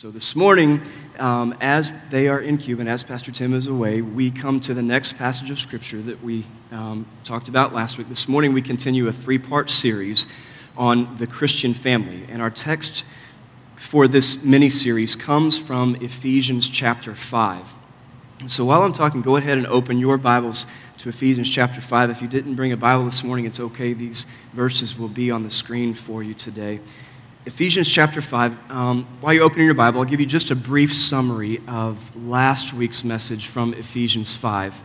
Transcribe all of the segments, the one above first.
So this morning, um, as they are in Cuba and as Pastor Tim is away, we come to the next passage of Scripture that we um, talked about last week. This morning, we continue a three part series on the Christian family. And our text for this mini series comes from Ephesians chapter 5. So while I'm talking, go ahead and open your Bibles to Ephesians chapter 5. If you didn't bring a Bible this morning, it's okay. These verses will be on the screen for you today. Ephesians chapter 5. Um, while you're opening your Bible, I'll give you just a brief summary of last week's message from Ephesians 5.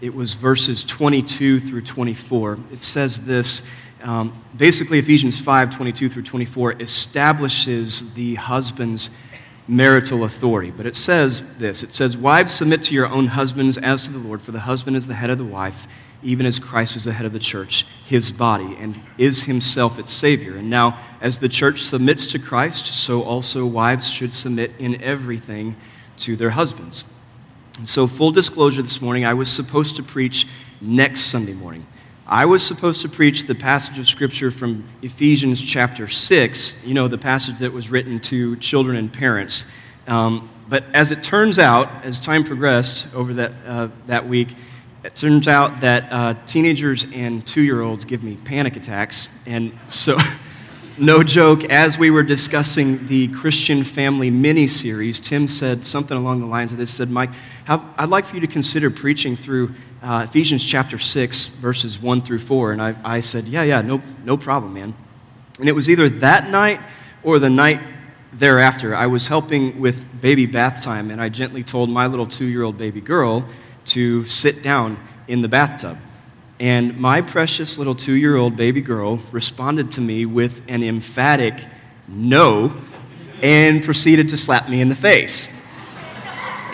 It was verses 22 through 24. It says this um, basically, Ephesians 5 22 through 24 establishes the husband's marital authority. But it says this it says, Wives, submit to your own husbands as to the Lord, for the husband is the head of the wife even as Christ is the head of the church, his body, and is himself its Savior. And now, as the church submits to Christ, so also wives should submit in everything to their husbands. And so, full disclosure this morning, I was supposed to preach next Sunday morning. I was supposed to preach the passage of Scripture from Ephesians chapter 6, you know, the passage that was written to children and parents. Um, but as it turns out, as time progressed over that, uh, that week, it turns out that uh, teenagers and two year olds give me panic attacks. And so, no joke, as we were discussing the Christian Family mini series, Tim said something along the lines of this said, Mike, I'd like for you to consider preaching through uh, Ephesians chapter 6, verses 1 through 4. And I, I said, Yeah, yeah, no, no problem, man. And it was either that night or the night thereafter. I was helping with baby bath time, and I gently told my little two year old baby girl, to sit down in the bathtub. And my precious little two year old baby girl responded to me with an emphatic no and proceeded to slap me in the face.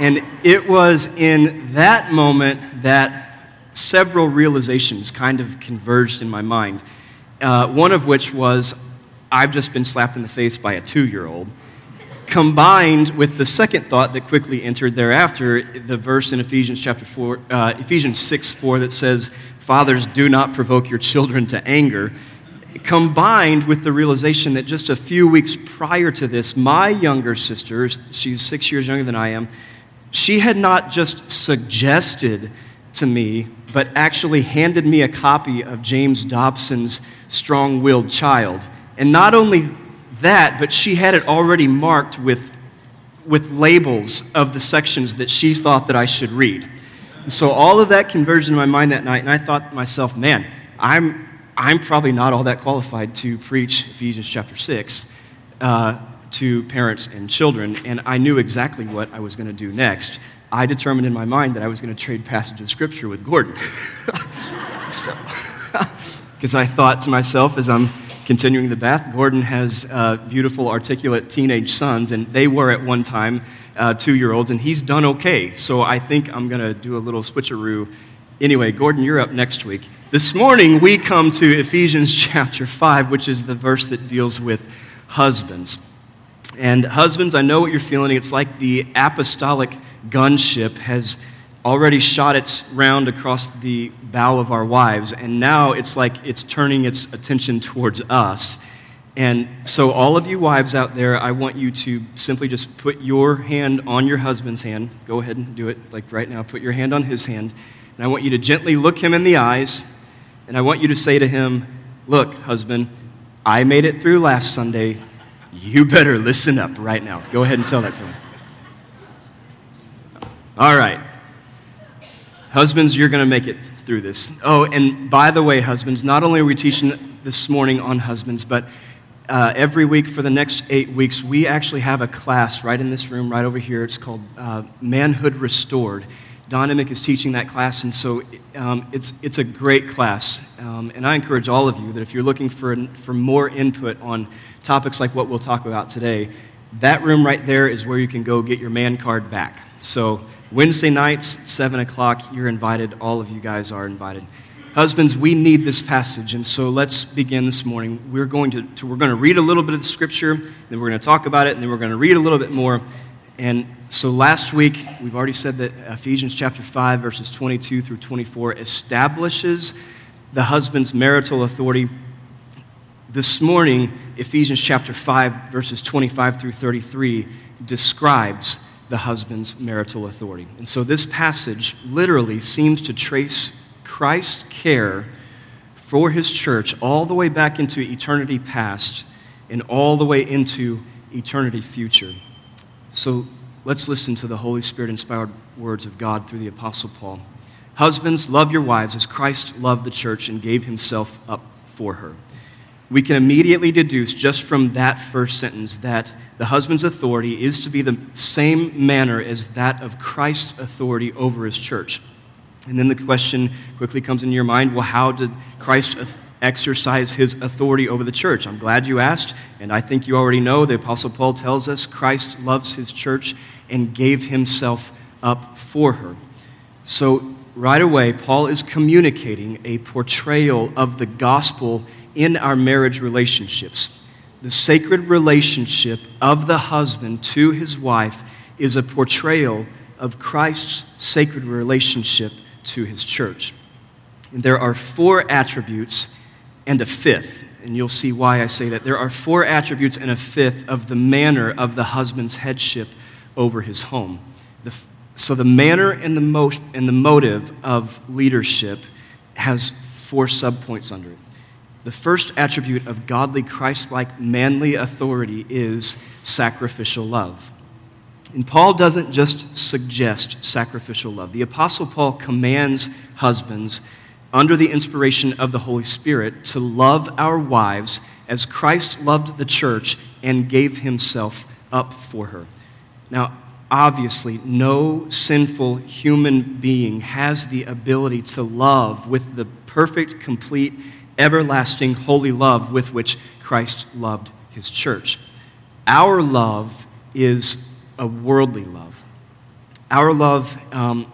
And it was in that moment that several realizations kind of converged in my mind. Uh, one of which was I've just been slapped in the face by a two year old combined with the second thought that quickly entered thereafter, the verse in Ephesians chapter 4, uh, Ephesians 6 4 that says, Fathers, do not provoke your children to anger, combined with the realization that just a few weeks prior to this, my younger sister, she's six years younger than I am, she had not just suggested to me, but actually handed me a copy of James Dobson's Strong Willed Child. And not only that, but she had it already marked with, with labels of the sections that she thought that I should read. And so all of that converged in my mind that night, and I thought to myself, man, I'm, I'm probably not all that qualified to preach Ephesians chapter 6 uh, to parents and children, and I knew exactly what I was going to do next. I determined in my mind that I was going to trade passage of scripture with Gordon. Because I thought to myself as I'm continuing the bath. Gordon has uh, beautiful, articulate teenage sons, and they were at one time uh, two year olds, and he's done okay. So I think I'm going to do a little switcheroo. Anyway, Gordon, you're up next week. This morning, we come to Ephesians chapter 5, which is the verse that deals with husbands. And husbands, I know what you're feeling. It's like the apostolic gunship has already shot its round across the bow of our wives, and now it's like it's turning its attention towards us. And so, all of you wives out there, I want you to simply just put your hand on your husband's hand. Go ahead and do it, like right now. Put your hand on his hand. And I want you to gently look him in the eyes, and I want you to say to him, Look, husband, I made it through last Sunday. You better listen up right now. Go ahead and tell that to him. All right. Husbands, you're going to make it through this. Oh, and by the way, husbands, not only are we teaching this morning on husbands, but uh, every week for the next eight weeks, we actually have a class right in this room, right over here. It's called uh, Manhood Restored. Don Emick is teaching that class, and so um, it's, it's a great class. Um, and I encourage all of you that if you're looking for, for more input on topics like what we'll talk about today, that room right there is where you can go get your man card back. So Wednesday nights, 7 o'clock, you're invited. All of you guys are invited. Husbands, we need this passage, and so let's begin this morning. We're going to, to, we're going to read a little bit of the scripture, then we're going to talk about it, and then we're going to read a little bit more. And so last week, we've already said that Ephesians chapter 5, verses 22 through 24, establishes the husband's marital authority This morning, Ephesians chapter 5, verses 25 through 33, describes the husband's marital authority. And so this passage literally seems to trace Christ's care for his church all the way back into eternity past and all the way into eternity future. So let's listen to the Holy Spirit inspired words of God through the Apostle Paul. Husbands, love your wives as Christ loved the church and gave himself up for her. We can immediately deduce just from that first sentence that the husband's authority is to be the same manner as that of Christ's authority over his church. And then the question quickly comes into your mind well, how did Christ exercise his authority over the church? I'm glad you asked, and I think you already know. The Apostle Paul tells us Christ loves his church and gave himself up for her. So, right away, Paul is communicating a portrayal of the gospel in our marriage relationships. The sacred relationship of the husband to his wife is a portrayal of Christ's sacred relationship to his church. And there are four attributes and a fifth, and you'll see why I say that. There are four attributes and a fifth of the manner of the husband's headship over his home. The, so the manner and the, mo- and the motive of leadership has four subpoints under it. The first attribute of godly, Christ like, manly authority is sacrificial love. And Paul doesn't just suggest sacrificial love. The Apostle Paul commands husbands, under the inspiration of the Holy Spirit, to love our wives as Christ loved the church and gave himself up for her. Now, obviously, no sinful human being has the ability to love with the perfect, complete, everlasting, holy love with which Christ loved his church. Our love is a worldly love. Our love um,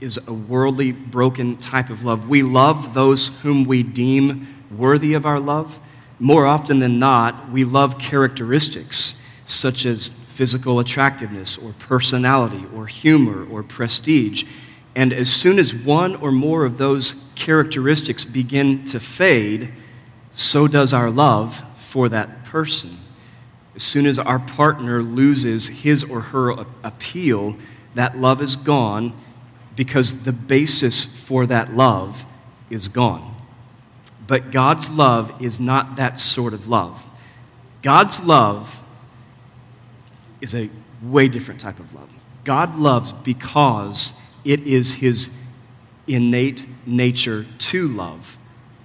is a worldly, broken type of love. We love those whom we deem worthy of our love. More often than not, we love characteristics such as physical attractiveness or personality or humor or prestige. And as soon as one or more of those characteristics begin to fade, so does our love for that person. As soon as our partner loses his or her appeal, that love is gone because the basis for that love is gone. But God's love is not that sort of love. God's love is a way different type of love. God loves because it is his innate nature to love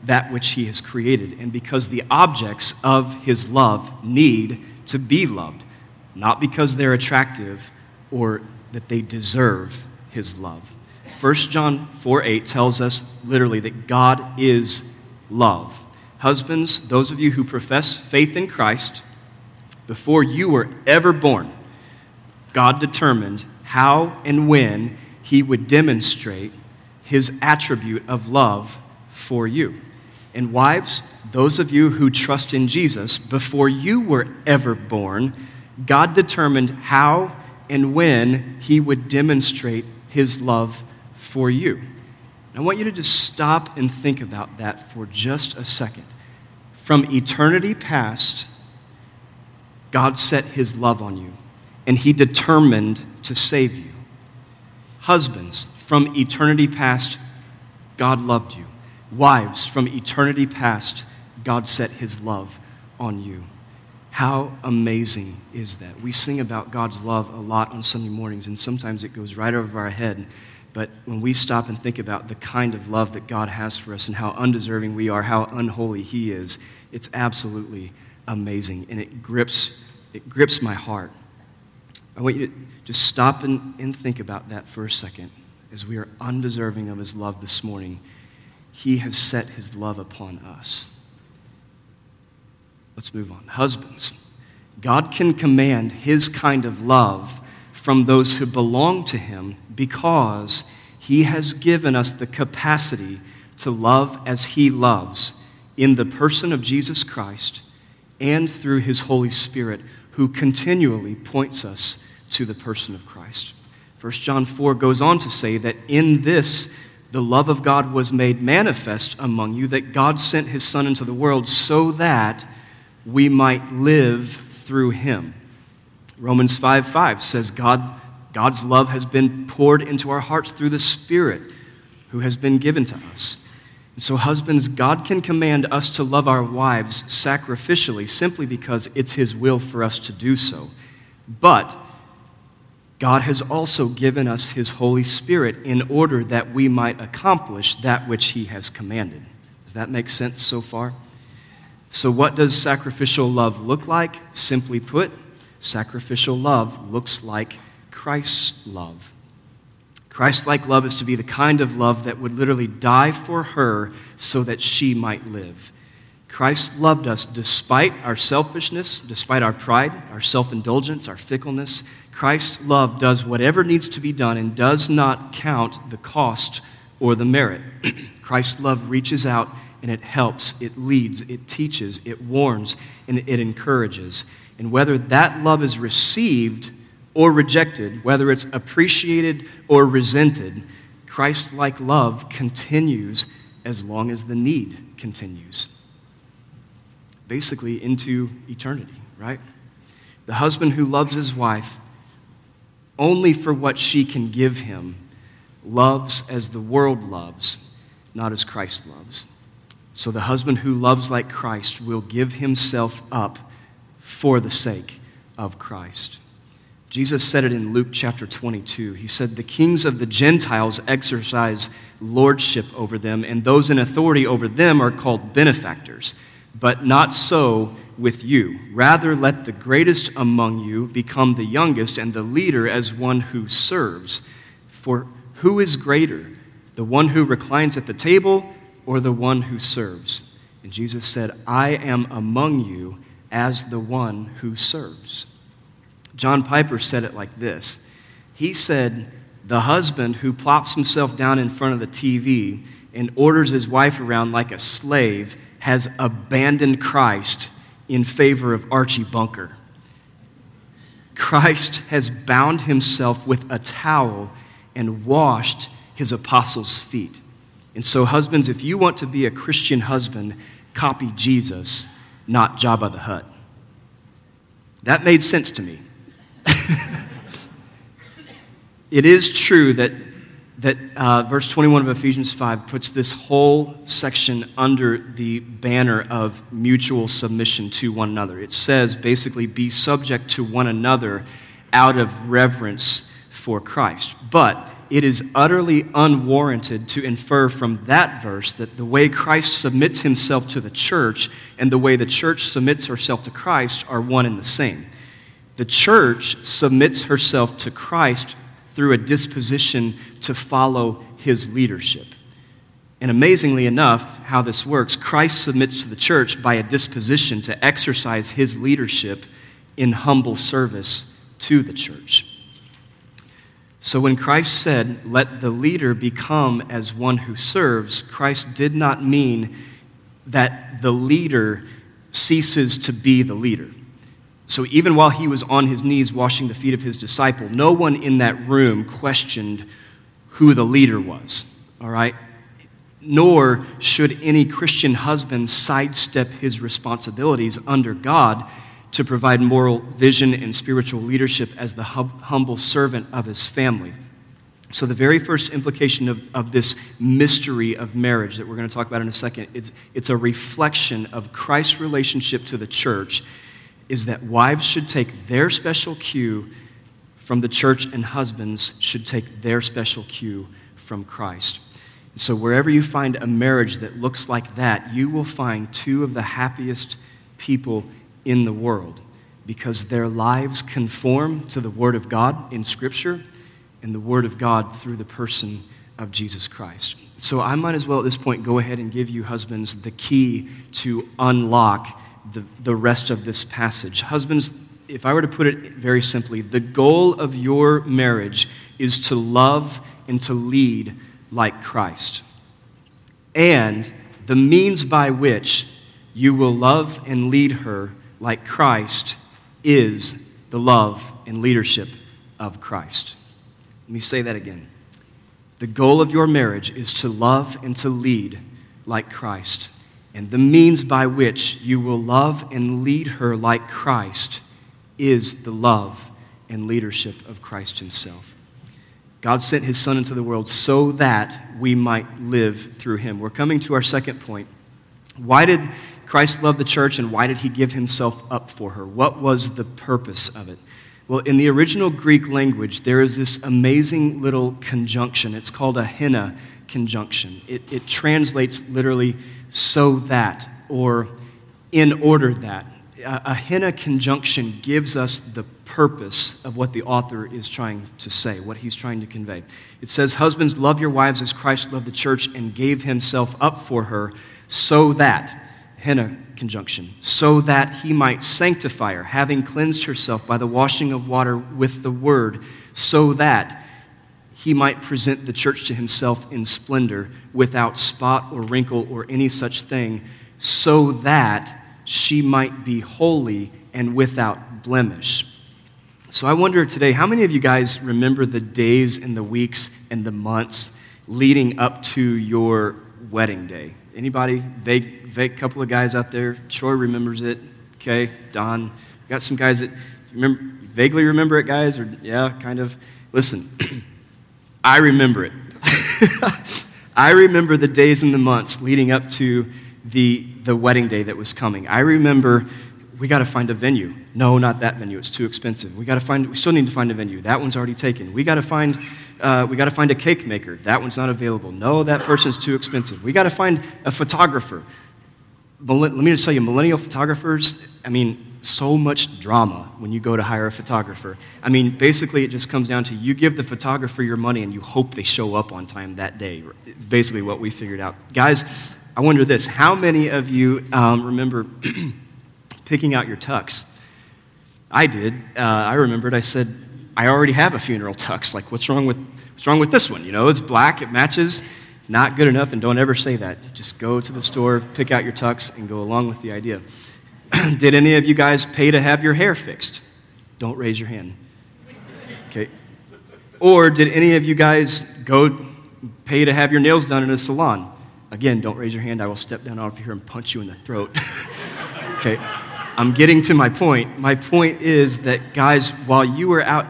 that which he has created, and because the objects of his love need to be loved, not because they're attractive or that they deserve his love. 1 John 4 8 tells us literally that God is love. Husbands, those of you who profess faith in Christ, before you were ever born, God determined how and when he would demonstrate his attribute of love for you. And wives, those of you who trust in Jesus, before you were ever born, God determined how and when He would demonstrate His love for you. I want you to just stop and think about that for just a second. From eternity past, God set His love on you, and He determined to save you. Husbands, from eternity past, God loved you. Wives, from eternity past, God set his love on you. How amazing is that? We sing about God's love a lot on Sunday mornings, and sometimes it goes right over our head. But when we stop and think about the kind of love that God has for us and how undeserving we are, how unholy He is, it's absolutely amazing. And it grips, it grips my heart. I want you to just stop and, and think about that for a second as we are undeserving of His love this morning. He has set his love upon us. Let's move on. Husbands, God can command his kind of love from those who belong to him because he has given us the capacity to love as he loves in the person of Jesus Christ and through his Holy Spirit, who continually points us to the person of Christ. 1 John 4 goes on to say that in this the love of God was made manifest among you, that God sent his Son into the world so that we might live through him. Romans 5 5 says, God, God's love has been poured into our hearts through the Spirit who has been given to us. And so, husbands, God can command us to love our wives sacrificially simply because it's his will for us to do so. But God has also given us His Holy Spirit in order that we might accomplish that which He has commanded. Does that make sense so far? So, what does sacrificial love look like? Simply put, sacrificial love looks like Christ's love. Christ like love is to be the kind of love that would literally die for her so that she might live. Christ loved us despite our selfishness, despite our pride, our self indulgence, our fickleness, Christ's love does whatever needs to be done and does not count the cost or the merit. Christ's love reaches out and it helps, it leads, it teaches, it warns, and it encourages. And whether that love is received or rejected, whether it's appreciated or resented, Christ like love continues as long as the need continues. Basically, into eternity, right? The husband who loves his wife only for what she can give him, loves as the world loves, not as Christ loves. So the husband who loves like Christ will give himself up for the sake of Christ. Jesus said it in Luke chapter 22. He said, The kings of the Gentiles exercise lordship over them, and those in authority over them are called benefactors. But not so with you. Rather, let the greatest among you become the youngest, and the leader as one who serves. For who is greater, the one who reclines at the table or the one who serves? And Jesus said, I am among you as the one who serves. John Piper said it like this He said, The husband who plops himself down in front of the TV and orders his wife around like a slave has abandoned Christ in favor of Archie Bunker. Christ has bound himself with a towel and washed his apostles' feet. And so, husbands, if you want to be a Christian husband, copy Jesus, not Jabba the Hutt. That made sense to me. it is true that that uh, verse 21 of Ephesians 5 puts this whole section under the banner of mutual submission to one another. It says basically, be subject to one another out of reverence for Christ. But it is utterly unwarranted to infer from that verse that the way Christ submits himself to the church and the way the church submits herself to Christ are one and the same. The church submits herself to Christ through a disposition to follow his leadership. And amazingly enough, how this works, Christ submits to the church by a disposition to exercise his leadership in humble service to the church. So when Christ said, Let the leader become as one who serves, Christ did not mean that the leader ceases to be the leader. So even while he was on his knees washing the feet of his disciple, no one in that room questioned who the leader was, all right? Nor should any Christian husband sidestep his responsibilities under God to provide moral vision and spiritual leadership as the hum- humble servant of his family. So, the very first implication of, of this mystery of marriage that we're going to talk about in a second, it's, it's a reflection of Christ's relationship to the church is that wives should take their special cue from the church and husbands should take their special cue from Christ. So, wherever you find a marriage that looks like that, you will find two of the happiest people in the world because their lives conform to the Word of God in Scripture and the Word of God through the person of Jesus Christ. So, I might as well at this point go ahead and give you, husbands, the key to unlock the, the rest of this passage. Husbands, if I were to put it very simply, the goal of your marriage is to love and to lead like Christ. And the means by which you will love and lead her like Christ is the love and leadership of Christ. Let me say that again. The goal of your marriage is to love and to lead like Christ. And the means by which you will love and lead her like Christ is the love and leadership of Christ Himself. God sent His Son into the world so that we might live through Him. We're coming to our second point. Why did Christ love the church and why did He give Himself up for her? What was the purpose of it? Well, in the original Greek language, there is this amazing little conjunction. It's called a hina conjunction. It, it translates literally so that or in order that. A, a hina conjunction gives us the purpose of what the author is trying to say, what he's trying to convey. It says, Husbands, love your wives as Christ loved the church and gave himself up for her, so that, hina conjunction, so that he might sanctify her, having cleansed herself by the washing of water with the word, so that he might present the church to himself in splendor, without spot or wrinkle or any such thing, so that she might be holy and without blemish. So I wonder today, how many of you guys remember the days and the weeks and the months leading up to your wedding day? Anybody? Vague, vague couple of guys out there. Troy remembers it. Okay, Don. Got some guys that remember, vaguely remember it, guys, or yeah, kind of. Listen. I remember it. I remember the days and the months leading up to the, the wedding day that was coming. I remember we got to find a venue. No, not that venue. It's too expensive. We got to find. We still need to find a venue. That one's already taken. We got to find. Uh, we got to find a cake maker. That one's not available. No, that person's too expensive. We got to find a photographer. Let me just tell you, millennial photographers. I mean, so much drama when you go to hire a photographer. I mean, basically, it just comes down to you give the photographer your money and you hope they show up on time that day. It's basically what we figured out. Guys, I wonder this how many of you um, remember picking out your tux? I did. Uh, I remembered, I said, I already have a funeral tux. Like, what's wrong with, what's wrong with this one? You know, it's black, it matches. Not good enough, and don't ever say that. Just go to the store, pick out your tux, and go along with the idea. Did any of you guys pay to have your hair fixed? Don't raise your hand. Okay. Or did any of you guys go pay to have your nails done in a salon? Again, don't raise your hand. I will step down off of here and punch you in the throat. okay. I'm getting to my point. My point is that, guys, while you were out,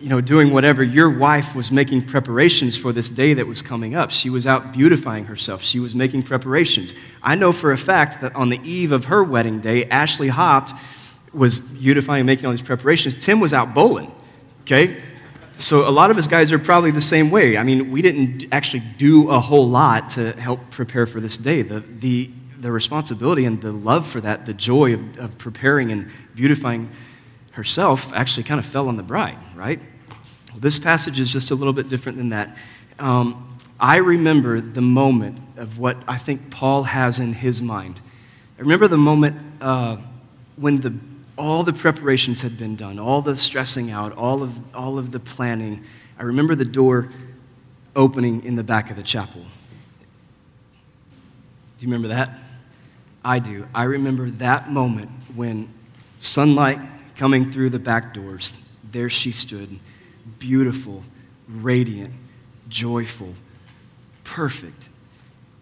you know, doing whatever, your wife was making preparations for this day that was coming up. She was out beautifying herself. She was making preparations. I know for a fact that on the eve of her wedding day, Ashley Hopped was beautifying and making all these preparations. Tim was out bowling, okay? So a lot of us guys are probably the same way. I mean, we didn't actually do a whole lot to help prepare for this day. The, the, the responsibility and the love for that, the joy of, of preparing and beautifying herself actually kind of fell on the bride, right? This passage is just a little bit different than that. Um, I remember the moment of what I think Paul has in his mind. I remember the moment uh, when the, all the preparations had been done, all the stressing out, all of, all of the planning. I remember the door opening in the back of the chapel. Do you remember that? I do. I remember that moment when sunlight coming through the back doors, there she stood, beautiful, radiant, joyful, perfect.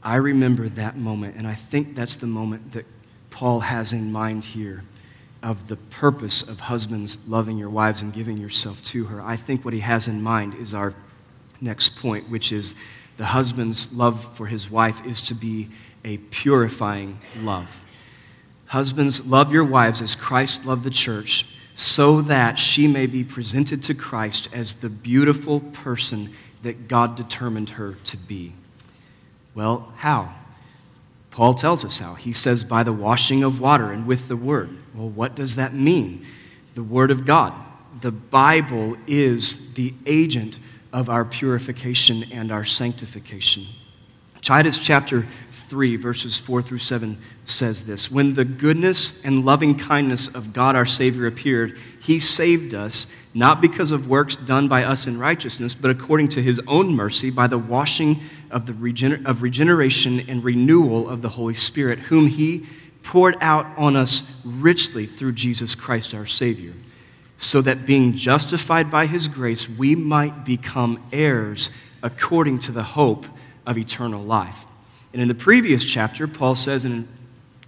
I remember that moment, and I think that's the moment that Paul has in mind here of the purpose of husbands loving your wives and giving yourself to her. I think what he has in mind is our next point, which is the husband's love for his wife is to be a purifying love. Husbands, love your wives as Christ loved the church, so that she may be presented to Christ as the beautiful person that God determined her to be. Well, how? Paul tells us how. He says, by the washing of water and with the word. Well, what does that mean? The word of God. The Bible is the agent of our purification and our sanctification. Titus chapter 3, verses 4 through 7 says this When the goodness and loving kindness of God our Savior appeared, he saved us, not because of works done by us in righteousness, but according to his own mercy, by the washing of, the regener- of regeneration and renewal of the Holy Spirit, whom he poured out on us richly through Jesus Christ our Savior so that being justified by his grace, we might become heirs according to the hope of eternal life. And in the previous chapter, Paul says in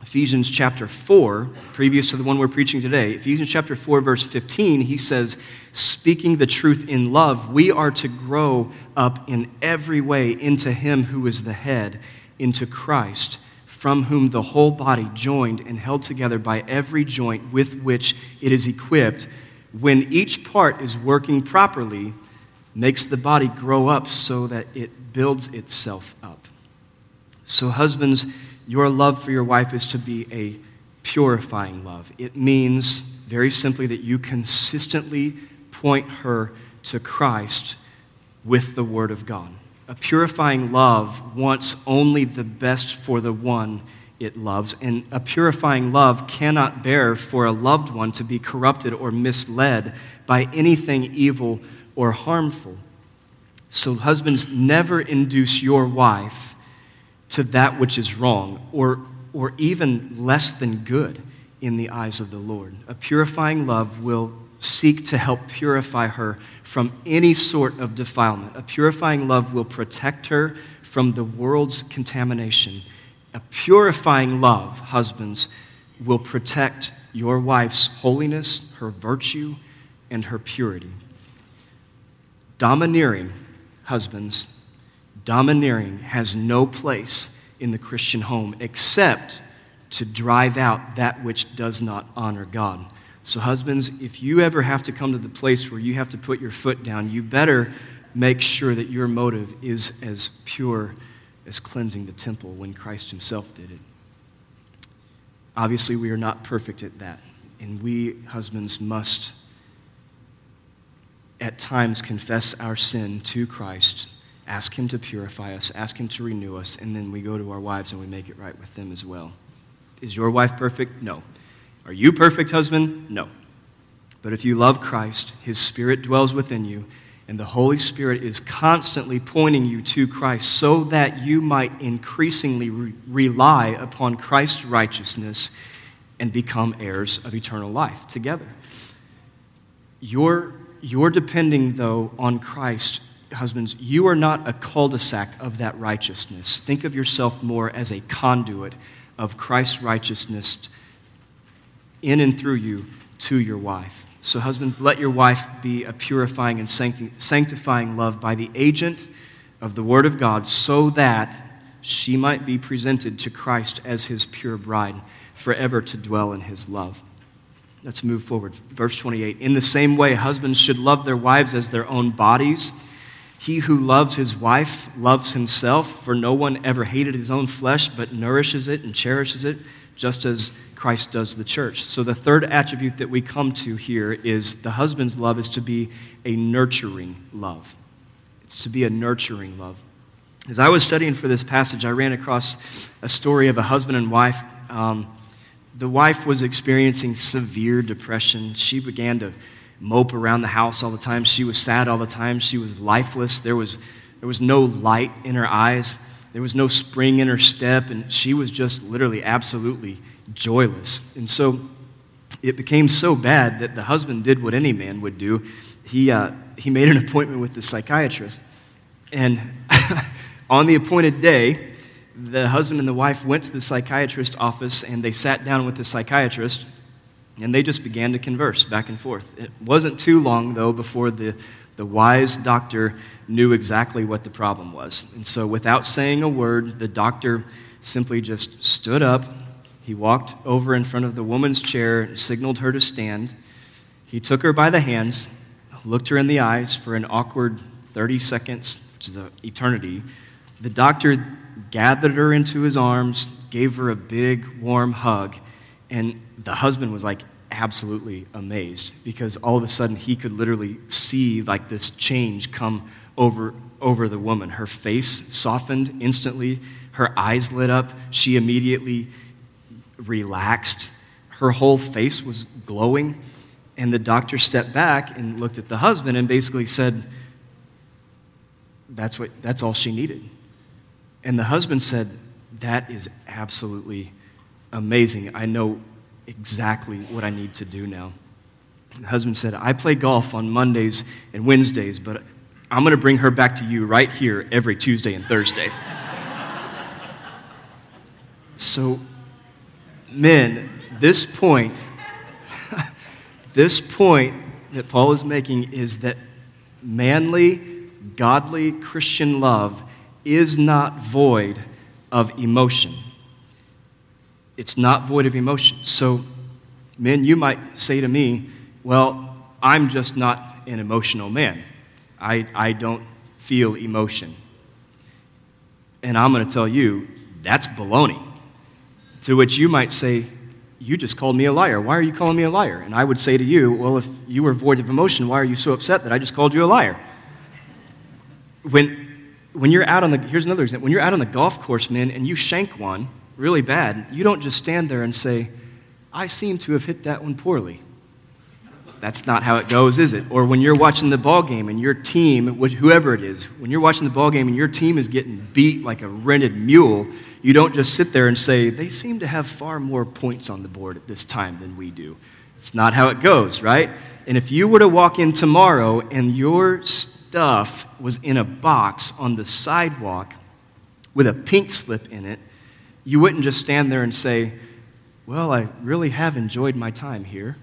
Ephesians chapter 4, previous to the one we're preaching today, Ephesians chapter 4, verse 15, he says, Speaking the truth in love, we are to grow up in every way into him who is the head, into Christ, from whom the whole body, joined and held together by every joint with which it is equipped, when each part is working properly, makes the body grow up so that it builds itself up. So, husbands, your love for your wife is to be a purifying love. It means, very simply, that you consistently point her to Christ with the Word of God. A purifying love wants only the best for the one it loves, and a purifying love cannot bear for a loved one to be corrupted or misled by anything evil or harmful. So, husbands, never induce your wife to that which is wrong or, or even less than good in the eyes of the Lord. A purifying love will seek to help purify her from any sort of defilement. A purifying love will protect her from the world's contamination. A purifying love, husbands, will protect your wife's holiness, her virtue, and her purity. Domineering, husbands, domineering has no place in the Christian home except to drive out that which does not honor God. So, husbands, if you ever have to come to the place where you have to put your foot down, you better make sure that your motive is as pure as cleansing the temple when Christ himself did it. Obviously, we are not perfect at that. And we, husbands, must at times confess our sin to Christ, ask Him to purify us, ask Him to renew us, and then we go to our wives and we make it right with them as well. Is your wife perfect? No. Are you perfect, husband? No. But if you love Christ, His Spirit dwells within you, and the Holy Spirit is constantly pointing you to Christ so that you might increasingly re- rely upon Christ's righteousness and become heirs of eternal life together. Your you're depending, though, on Christ. Husbands, you are not a cul de sac of that righteousness. Think of yourself more as a conduit of Christ's righteousness in and through you to your wife. So, husbands, let your wife be a purifying and sanctifying love by the agent of the Word of God so that she might be presented to Christ as his pure bride, forever to dwell in his love. Let's move forward. Verse 28. In the same way, husbands should love their wives as their own bodies. He who loves his wife loves himself, for no one ever hated his own flesh, but nourishes it and cherishes it, just as Christ does the church. So, the third attribute that we come to here is the husband's love is to be a nurturing love. It's to be a nurturing love. As I was studying for this passage, I ran across a story of a husband and wife. Um, the wife was experiencing severe depression. She began to mope around the house all the time. She was sad all the time. She was lifeless. There was, there was no light in her eyes, there was no spring in her step, and she was just literally absolutely joyless. And so it became so bad that the husband did what any man would do. He, uh, he made an appointment with the psychiatrist. And on the appointed day, the husband and the wife went to the psychiatrist's office and they sat down with the psychiatrist and they just began to converse back and forth. It wasn't too long, though, before the, the wise doctor knew exactly what the problem was. And so, without saying a word, the doctor simply just stood up. He walked over in front of the woman's chair and signaled her to stand. He took her by the hands, looked her in the eyes for an awkward 30 seconds, which is an eternity. The doctor gathered her into his arms, gave her a big, warm hug, and the husband was like absolutely amazed because all of a sudden he could literally see like this change come over over the woman. Her face softened instantly, her eyes lit up, she immediately relaxed. Her whole face was glowing, and the doctor stepped back and looked at the husband and basically said, That's, what, that's all she needed. And the husband said, That is absolutely amazing. I know exactly what I need to do now. The husband said, I play golf on Mondays and Wednesdays, but I'm going to bring her back to you right here every Tuesday and Thursday. so, men, this point, this point that Paul is making is that manly, godly Christian love is not void of emotion. It's not void of emotion. So, men, you might say to me, Well, I'm just not an emotional man. I, I don't feel emotion. And I'm going to tell you, that's baloney. To which you might say, You just called me a liar. Why are you calling me a liar? And I would say to you, Well, if you were void of emotion, why are you so upset that I just called you a liar? When, when you're out on the, here's another example. When you're out on the golf course, men, and you shank one really bad, you don't just stand there and say, I seem to have hit that one poorly. That's not how it goes, is it? Or when you're watching the ball game and your team, whoever it is, when you're watching the ball game and your team is getting beat like a rented mule, you don't just sit there and say, they seem to have far more points on the board at this time than we do. It's not how it goes, right? And if you were to walk in tomorrow and your stuff was in a box on the sidewalk with a pink slip in it, you wouldn't just stand there and say, Well, I really have enjoyed my time here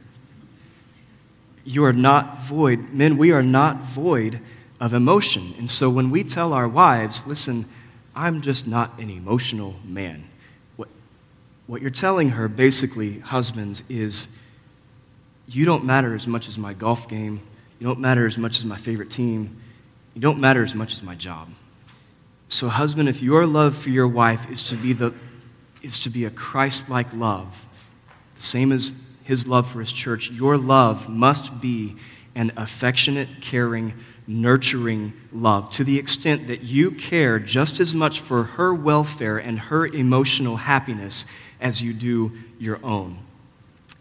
you are not void. Men, we are not void of emotion. And so when we tell our wives, listen, I'm just not an emotional man, what, what you're telling her, basically, husbands, is you don't matter as much as my golf game, you don't matter as much as my favorite team, you don't matter as much as my job. So, husband, if your love for your wife is to be, the, is to be a Christ like love, the same as his love for his church, your love must be an affectionate, caring, nurturing love to the extent that you care just as much for her welfare and her emotional happiness as you do your own.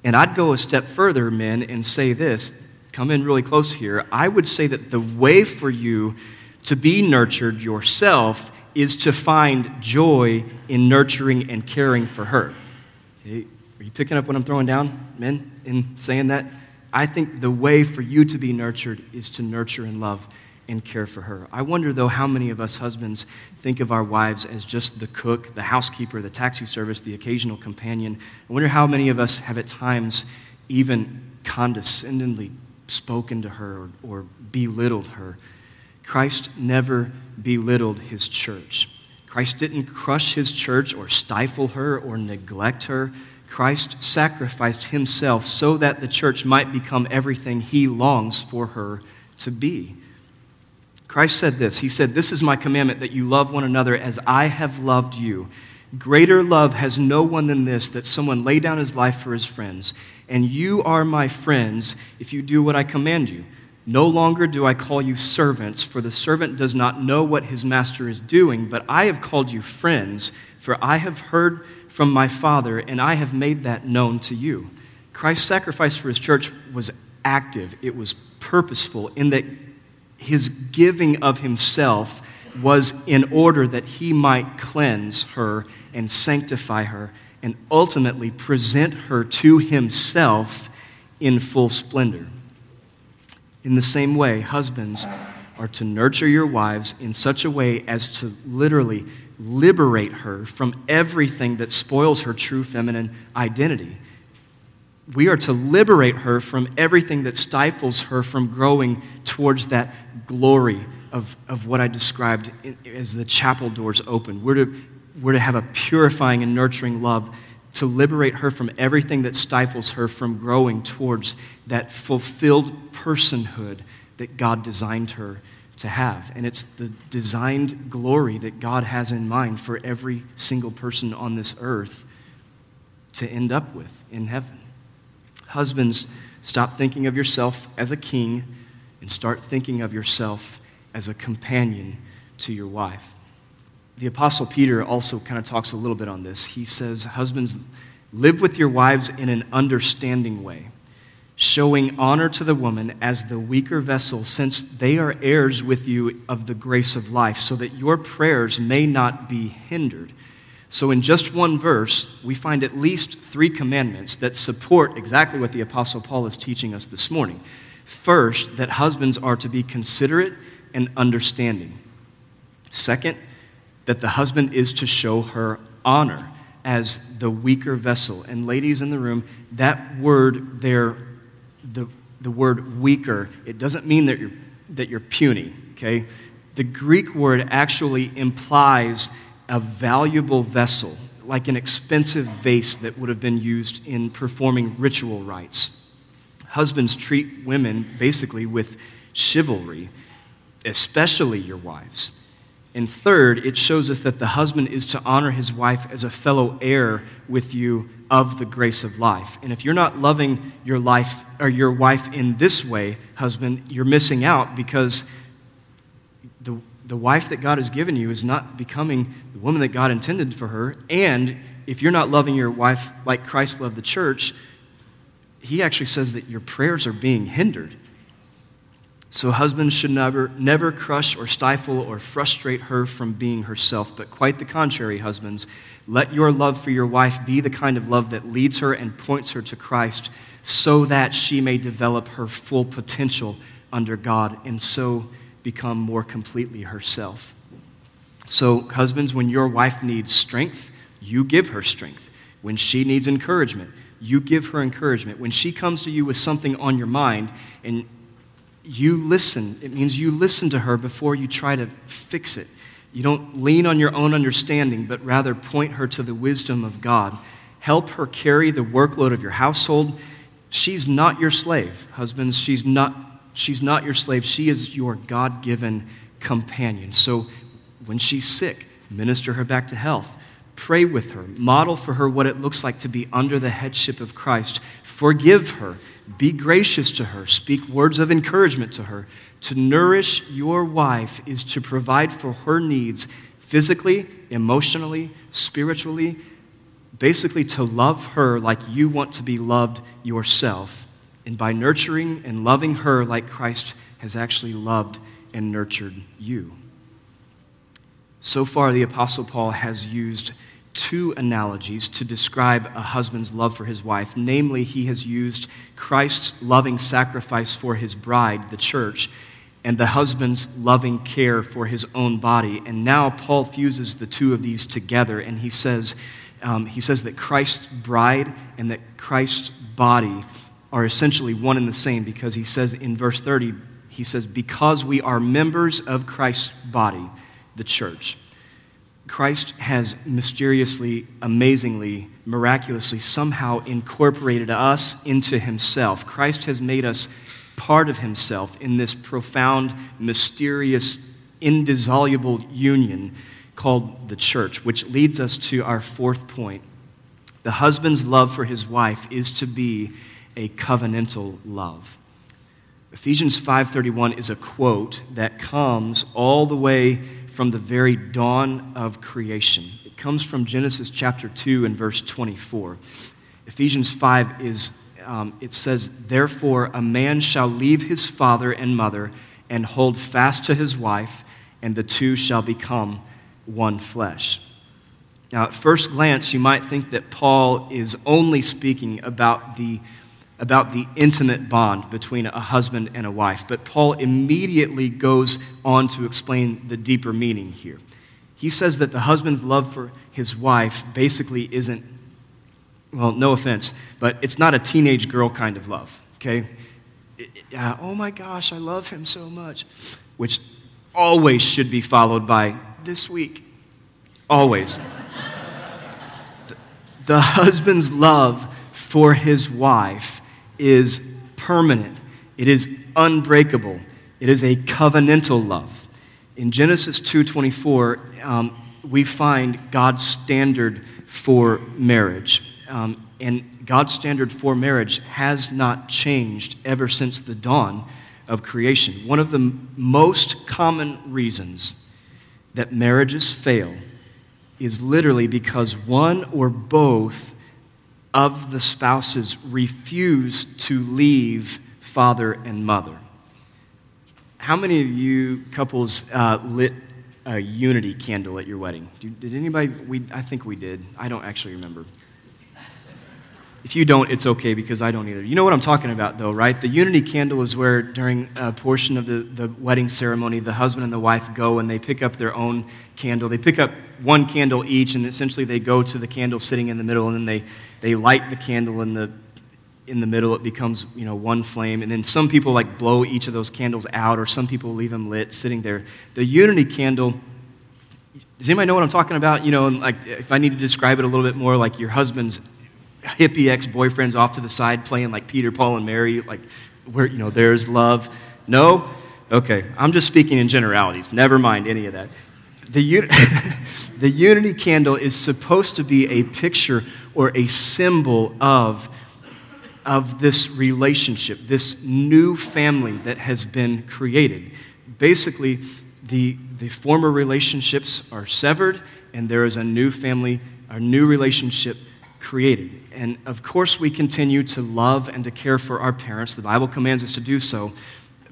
And I'd go a step further, men, and say this come in really close here. I would say that the way for you to be nurtured yourself is to find joy in nurturing and caring for her. Okay? Are you picking up what I'm throwing down, men, in saying that? I think the way for you to be nurtured is to nurture and love and care for her. I wonder, though, how many of us husbands think of our wives as just the cook, the housekeeper, the taxi service, the occasional companion. I wonder how many of us have at times even condescendingly spoken to her or, or belittled her. Christ never belittled his church. Christ didn't crush his church or stifle her or neglect her. Christ sacrificed himself so that the church might become everything he longs for her to be. Christ said this He said, This is my commandment that you love one another as I have loved you. Greater love has no one than this, that someone lay down his life for his friends. And you are my friends if you do what I command you. No longer do I call you servants, for the servant does not know what his master is doing, but I have called you friends, for I have heard from my Father, and I have made that known to you. Christ's sacrifice for his church was active, it was purposeful, in that his giving of himself was in order that he might cleanse her and sanctify her and ultimately present her to himself in full splendor. In the same way, husbands are to nurture your wives in such a way as to literally liberate her from everything that spoils her true feminine identity. We are to liberate her from everything that stifles her from growing towards that glory of, of what I described as the chapel doors open. We're to, we're to have a purifying and nurturing love to liberate her from everything that stifles her from growing towards that fulfilled personhood that God designed her to have. And it's the designed glory that God has in mind for every single person on this earth to end up with in heaven. Husbands, stop thinking of yourself as a king and start thinking of yourself as a companion to your wife. The Apostle Peter also kind of talks a little bit on this. He says, Husbands, live with your wives in an understanding way showing honor to the woman as the weaker vessel, since they are heirs with you of the grace of life, so that your prayers may not be hindered. So, in just one verse, we find at least three commandments that support exactly what the Apostle Paul is teaching us this morning. First, that husbands are to be considerate and understanding. Second, that the husband is to show her honor as the weaker vessel. And, ladies in the room, that word there, the, the word weaker, it doesn't mean that you're, that you're puny, okay? The Greek word actually implies a valuable vessel, like an expensive vase that would have been used in performing ritual rites. Husbands treat women basically with chivalry, especially your wives. And third, it shows us that the husband is to honor his wife as a fellow heir with you of the grace of life. And if you're not loving your life or your wife in this way, husband, you're missing out because the the wife that God has given you is not becoming the woman that God intended for her. And if you're not loving your wife like Christ loved the church, he actually says that your prayers are being hindered. So husbands should never, never crush or stifle or frustrate her from being herself, but quite the contrary, husbands. Let your love for your wife be the kind of love that leads her and points her to Christ so that she may develop her full potential under God and so become more completely herself. So, husbands, when your wife needs strength, you give her strength. When she needs encouragement, you give her encouragement. When she comes to you with something on your mind and you listen, it means you listen to her before you try to fix it. You don't lean on your own understanding, but rather point her to the wisdom of God. Help her carry the workload of your household. She's not your slave, husbands. She's not She's not your slave, she is your God given companion. So when she's sick, minister her back to health. Pray with her. Model for her what it looks like to be under the headship of Christ. Forgive her. Be gracious to her. Speak words of encouragement to her. To nourish your wife is to provide for her needs physically, emotionally, spiritually, basically to love her like you want to be loved yourself and by nurturing and loving her like Christ has actually loved and nurtured you. So far, the Apostle Paul has used two analogies to describe a husband's love for his wife. Namely, he has used Christ's loving sacrifice for his bride, the church, and the husband's loving care for his own body. And now Paul fuses the two of these together, and he says, um, he says that Christ's bride and that Christ's body are essentially one and the same because he says in verse 30, he says, Because we are members of Christ's body, the church. Christ has mysteriously, amazingly, miraculously somehow incorporated us into himself. Christ has made us part of himself in this profound, mysterious, indissoluble union called the church, which leads us to our fourth point. The husband's love for his wife is to be a covenantal love. Ephesians 5:31 is a quote that comes all the way from the very dawn of creation. It comes from Genesis chapter 2 and verse 24. Ephesians 5 is um, it says, Therefore, a man shall leave his father and mother and hold fast to his wife, and the two shall become one flesh. Now, at first glance, you might think that Paul is only speaking about the about the intimate bond between a husband and a wife. But Paul immediately goes on to explain the deeper meaning here. He says that the husband's love for his wife basically isn't, well, no offense, but it's not a teenage girl kind of love, okay? Uh, oh my gosh, I love him so much, which always should be followed by this week. Always. the, the husband's love for his wife is permanent, it is unbreakable, it is a covenantal love. In Genesis 2:24, um, we find God's standard for marriage. Um, and God's standard for marriage has not changed ever since the dawn of creation. One of the most common reasons that marriages fail is literally because one or both of the spouses refuse to leave father and mother. How many of you couples uh, lit a unity candle at your wedding? Did anybody? We, I think we did. I don't actually remember. If you don't, it's okay because I don't either. You know what I'm talking about, though, right? The unity candle is where, during a portion of the, the wedding ceremony, the husband and the wife go and they pick up their own candle. They pick up one candle each, and essentially they go to the candle sitting in the middle, and then they, they light the candle in the, in the middle. It becomes, you know, one flame. And then some people, like, blow each of those candles out, or some people leave them lit sitting there. The unity candle does anybody know what I'm talking about? You know, like if I need to describe it a little bit more, like your husband's hippie ex-boyfriends off to the side playing like Peter, Paul, and Mary, like where you know there's love. No, okay. I'm just speaking in generalities. Never mind any of that. The, the unity candle is supposed to be a picture or a symbol of of this relationship, this new family that has been created. Basically, the, the former relationships are severed, and there is a new family, a new relationship created. And of course, we continue to love and to care for our parents. The Bible commands us to do so.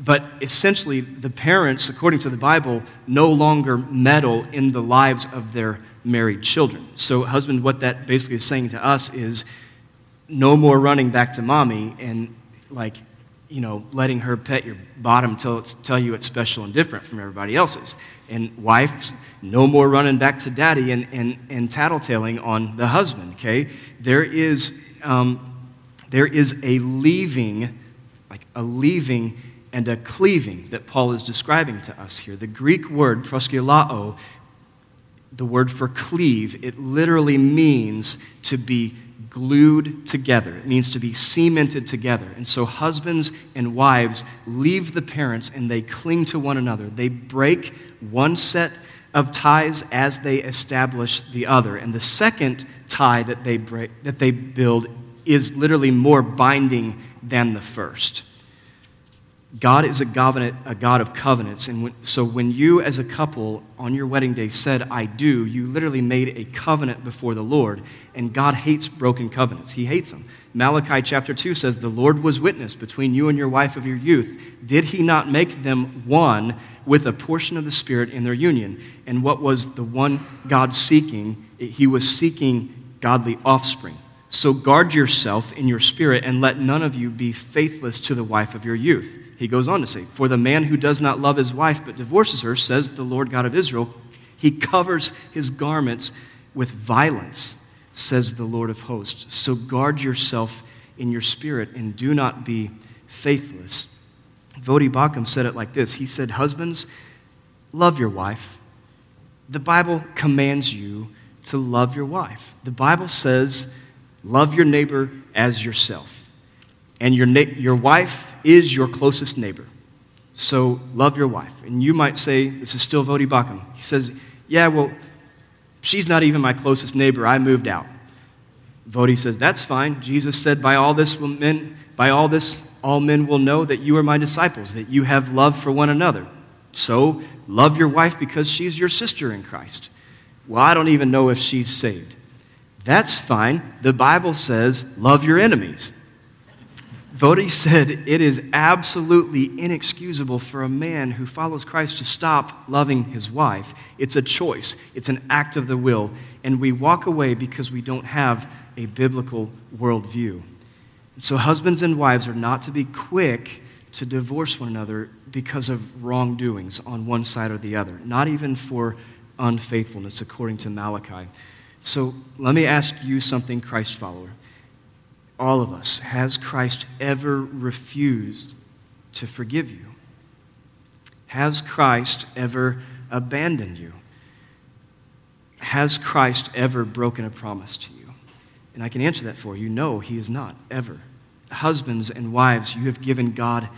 But essentially, the parents, according to the Bible, no longer meddle in the lives of their married children. So, husband, what that basically is saying to us is no more running back to mommy and like you know, letting her pet your bottom till tell you it's special and different from everybody else's. And wives, no more running back to daddy and, and, and tattletaling on the husband, okay? There is, um, there is a leaving, like a leaving and a cleaving that Paul is describing to us here. The Greek word proskulao, the word for cleave, it literally means to be glued together. It means to be cemented together. And so husbands and wives leave the parents and they cling to one another. They break one set of ties as they establish the other. And the second tie that they, break, that they build is literally more binding than the first. God is a, covenant, a God of covenants. And when, so when you, as a couple, on your wedding day said, I do, you literally made a covenant before the Lord. And God hates broken covenants, He hates them. Malachi chapter 2 says, The Lord was witness between you and your wife of your youth. Did He not make them one with a portion of the Spirit in their union? And what was the one God seeking? He was seeking godly offspring. So guard yourself in your spirit and let none of you be faithless to the wife of your youth he goes on to say, For the man who does not love his wife but divorces her, says the Lord God of Israel, he covers his garments with violence, says the Lord of hosts. So guard yourself in your spirit and do not be faithless. Voddie Baucham said it like this He said, Husbands, love your wife. The Bible commands you to love your wife. The Bible says, love your neighbor as yourself. And your, na- your wife is your closest neighbor. So love your wife. And you might say, this is still Voddie Baucham. He says, yeah, well, she's not even my closest neighbor. I moved out. Vodi says, that's fine. Jesus said, by all this, men, by all this, all men will know that you are my disciples, that you have love for one another. So love your wife because she's your sister in Christ. Well, I don't even know if she's saved. That's fine. The Bible says, love your enemies. Voddie said it is absolutely inexcusable for a man who follows Christ to stop loving his wife. It's a choice, it's an act of the will, and we walk away because we don't have a biblical worldview. So, husbands and wives are not to be quick to divorce one another because of wrongdoings on one side or the other, not even for unfaithfulness, according to Malachi. So, let me ask you something, Christ follower all of us, has Christ ever refused to forgive you? Has Christ ever abandoned you? Has Christ ever broken a promise to you? And I can answer that for you. No, he has not, ever. Husbands and wives, you have given God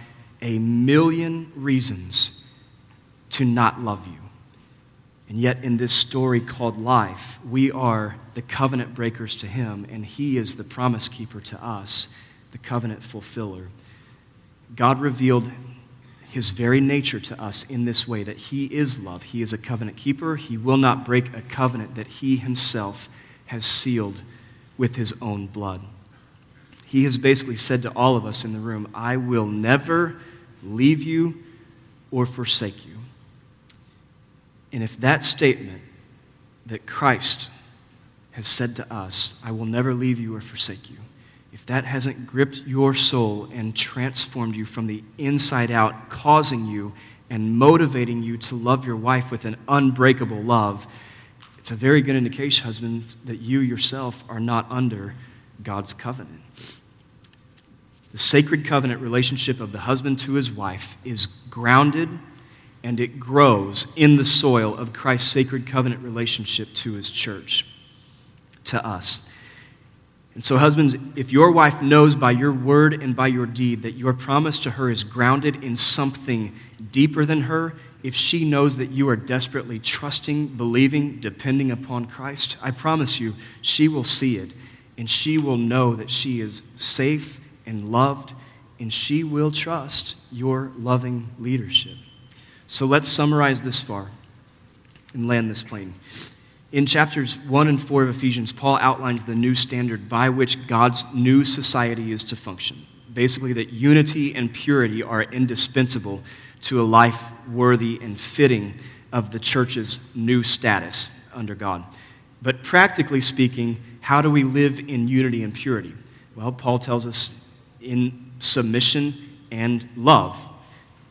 a million reasons to not love you. And yet, in this story called life, we are the covenant breakers to him, and he is the promise keeper to us, the covenant fulfiller. God revealed his very nature to us in this way that he is love. He is a covenant keeper. He will not break a covenant that he himself has sealed with his own blood. He has basically said to all of us in the room, I will never leave you or forsake you. And if that statement that Christ has said to us, I will never leave you or forsake you, if that hasn't gripped your soul and transformed you from the inside out, causing you and motivating you to love your wife with an unbreakable love, it's a very good indication, husbands, that you yourself are not under God's covenant. The sacred covenant relationship of the husband to his wife is grounded and it grows in the soil of Christ's sacred covenant relationship to his church, to us. And so, husbands, if your wife knows by your word and by your deed that your promise to her is grounded in something deeper than her, if she knows that you are desperately trusting, believing, depending upon Christ, I promise you, she will see it and she will know that she is safe and loved and she will trust your loving leadership. So let's summarize this far and land this plane. In chapters 1 and 4 of Ephesians, Paul outlines the new standard by which God's new society is to function. Basically, that unity and purity are indispensable to a life worthy and fitting of the church's new status under God. But practically speaking, how do we live in unity and purity? Well, Paul tells us in submission and love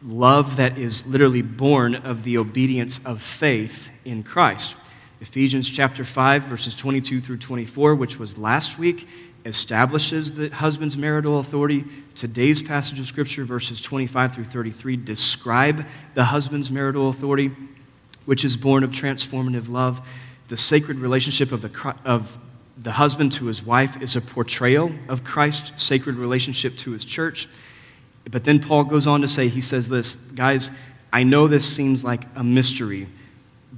love that is literally born of the obedience of faith in Christ. Ephesians chapter 5, verses 22 through 24, which was last week, establishes the husband's marital authority. Today's passage of Scripture, verses 25 through 33, describe the husband's marital authority, which is born of transformative love. The sacred relationship of the, of the husband to his wife is a portrayal of Christ's sacred relationship to his church. But then Paul goes on to say, he says this, guys, I know this seems like a mystery,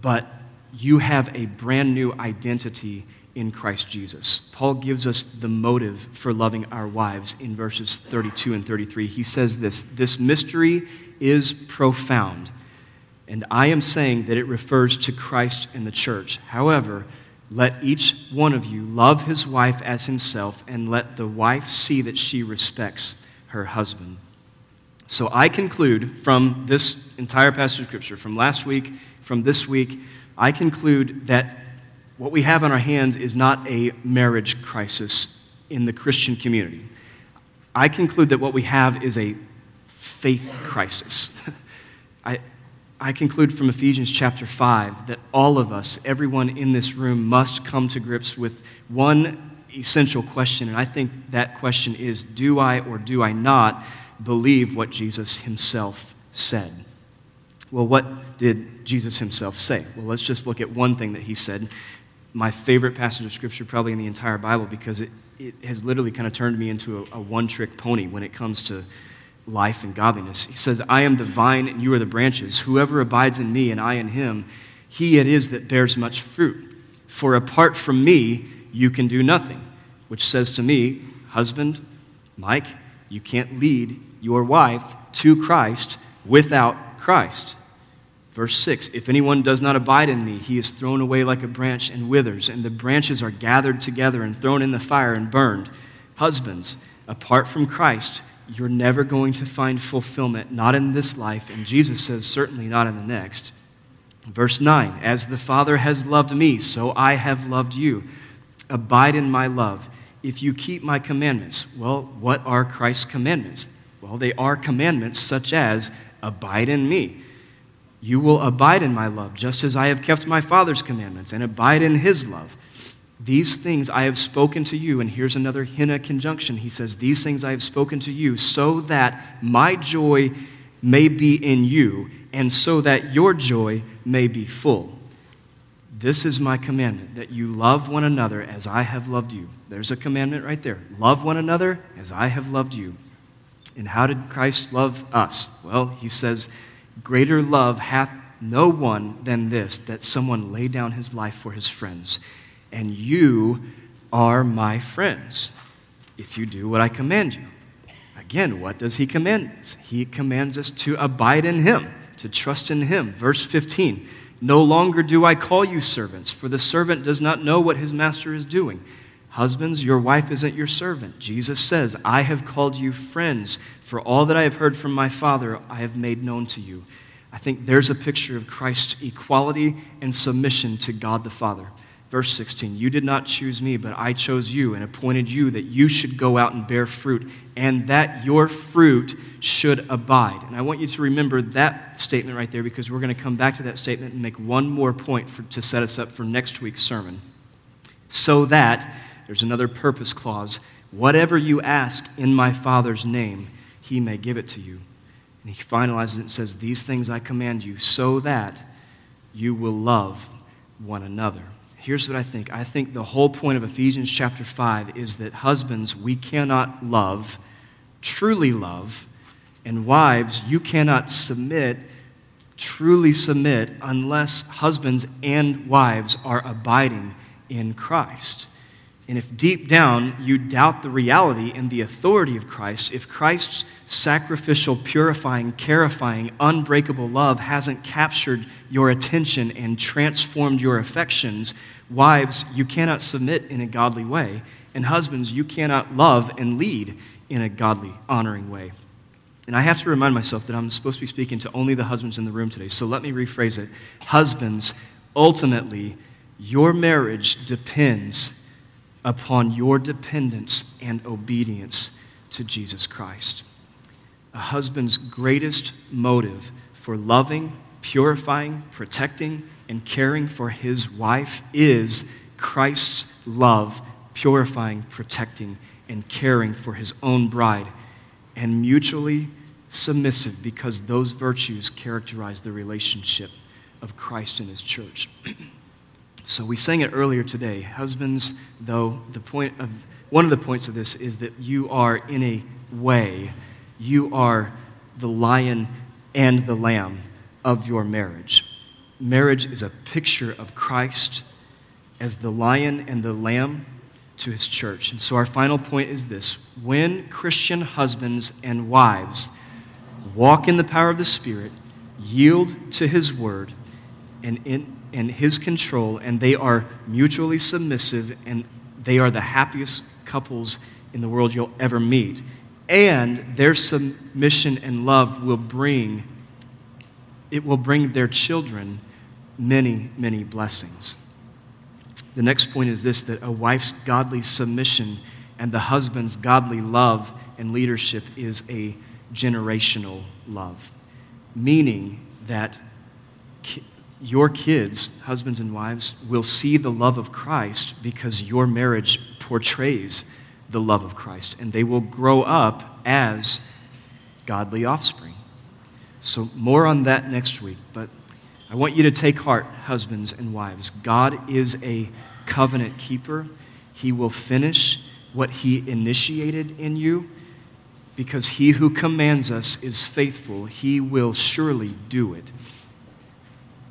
but you have a brand new identity in Christ Jesus. Paul gives us the motive for loving our wives in verses 32 and 33. He says this This mystery is profound, and I am saying that it refers to Christ and the church. However, let each one of you love his wife as himself, and let the wife see that she respects her husband. So I conclude from this entire passage of Scripture, from last week, from this week, I conclude that what we have on our hands is not a marriage crisis in the Christian community. I conclude that what we have is a faith crisis. I, I conclude from Ephesians chapter 5 that all of us, everyone in this room, must come to grips with one essential question, and I think that question is Do I or do I not believe what Jesus himself said. Well, what did Jesus himself say? Well, let's just look at one thing that he said. My favorite passage of scripture, probably in the entire Bible, because it, it has literally kind of turned me into a, a one trick pony when it comes to life and godliness. He says, I am the vine and you are the branches. Whoever abides in me and I in him, he it is that bears much fruit. For apart from me, you can do nothing. Which says to me, husband, Mike, you can't lead your wife to Christ without Christ. Verse 6 If anyone does not abide in me, he is thrown away like a branch and withers, and the branches are gathered together and thrown in the fire and burned. Husbands, apart from Christ, you're never going to find fulfillment, not in this life, and Jesus says, certainly not in the next. Verse 9 As the Father has loved me, so I have loved you. Abide in my love if you keep my commandments. Well, what are Christ's commandments? Well, they are commandments such as abide in me. You will abide in my love, just as I have kept my Father's commandments and abide in his love. These things I have spoken to you, and here's another hina conjunction. He says, These things I have spoken to you, so that my joy may be in you, and so that your joy may be full. This is my commandment, that you love one another as I have loved you. There's a commandment right there. Love one another as I have loved you. And how did Christ love us? Well, he says, Greater love hath no one than this, that someone lay down his life for his friends. And you are my friends if you do what I command you. Again, what does he command us? He commands us to abide in him, to trust in him. Verse 15 No longer do I call you servants, for the servant does not know what his master is doing Husbands, your wife isn't your servant. Jesus says, I have called you friends, for all that I have heard from my Father I have made known to you. I think there's a picture of Christ's equality and submission to God the Father. Verse 16, you did not choose me, but I chose you and appointed you that you should go out and bear fruit, and that your fruit should abide. And I want you to remember that statement right there because we're going to come back to that statement and make one more point for, to set us up for next week's sermon. So that, there's another purpose clause, whatever you ask in my Father's name, he may give it to you. And he finalizes it and says, These things I command you, so that you will love one another. Here's what I think I think the whole point of Ephesians chapter 5 is that husbands, we cannot love, truly love, and wives, you cannot submit, truly submit, unless husbands and wives are abiding in Christ. And if deep down you doubt the reality and the authority of Christ, if Christ's sacrificial, purifying, carifying, unbreakable love hasn't captured your attention and transformed your affections, wives, you cannot submit in a godly way. And husbands, you cannot love and lead in a godly, honoring way. And I have to remind myself that I'm supposed to be speaking to only the husbands in the room today. So let me rephrase it. Husbands, ultimately, your marriage depends upon your dependence and obedience to Jesus Christ. A husband's greatest motive for loving, purifying, protecting, and caring for his wife is Christ's love, purifying, protecting, and caring for his own bride, and mutually submissive because those virtues characterize the relationship of Christ and his church. So we sang it earlier today. Husbands, though, the point of one of the points of this is that you are in a way, you are the lion and the lamb of your marriage. Marriage is a picture of Christ as the lion and the lamb to his church. And so our final point is this when Christian husbands and wives walk in the power of the Spirit, yield to his word, and in and his control, and they are mutually submissive, and they are the happiest couples in the world you'll ever meet. And their submission and love will bring it will bring their children many, many blessings. The next point is this that a wife's godly submission and the husband's godly love and leadership is a generational love, meaning that your kids, husbands and wives, will see the love of Christ because your marriage portrays the love of Christ, and they will grow up as godly offspring. So, more on that next week, but I want you to take heart, husbands and wives. God is a covenant keeper, He will finish what He initiated in you. Because he who commands us is faithful, he will surely do it.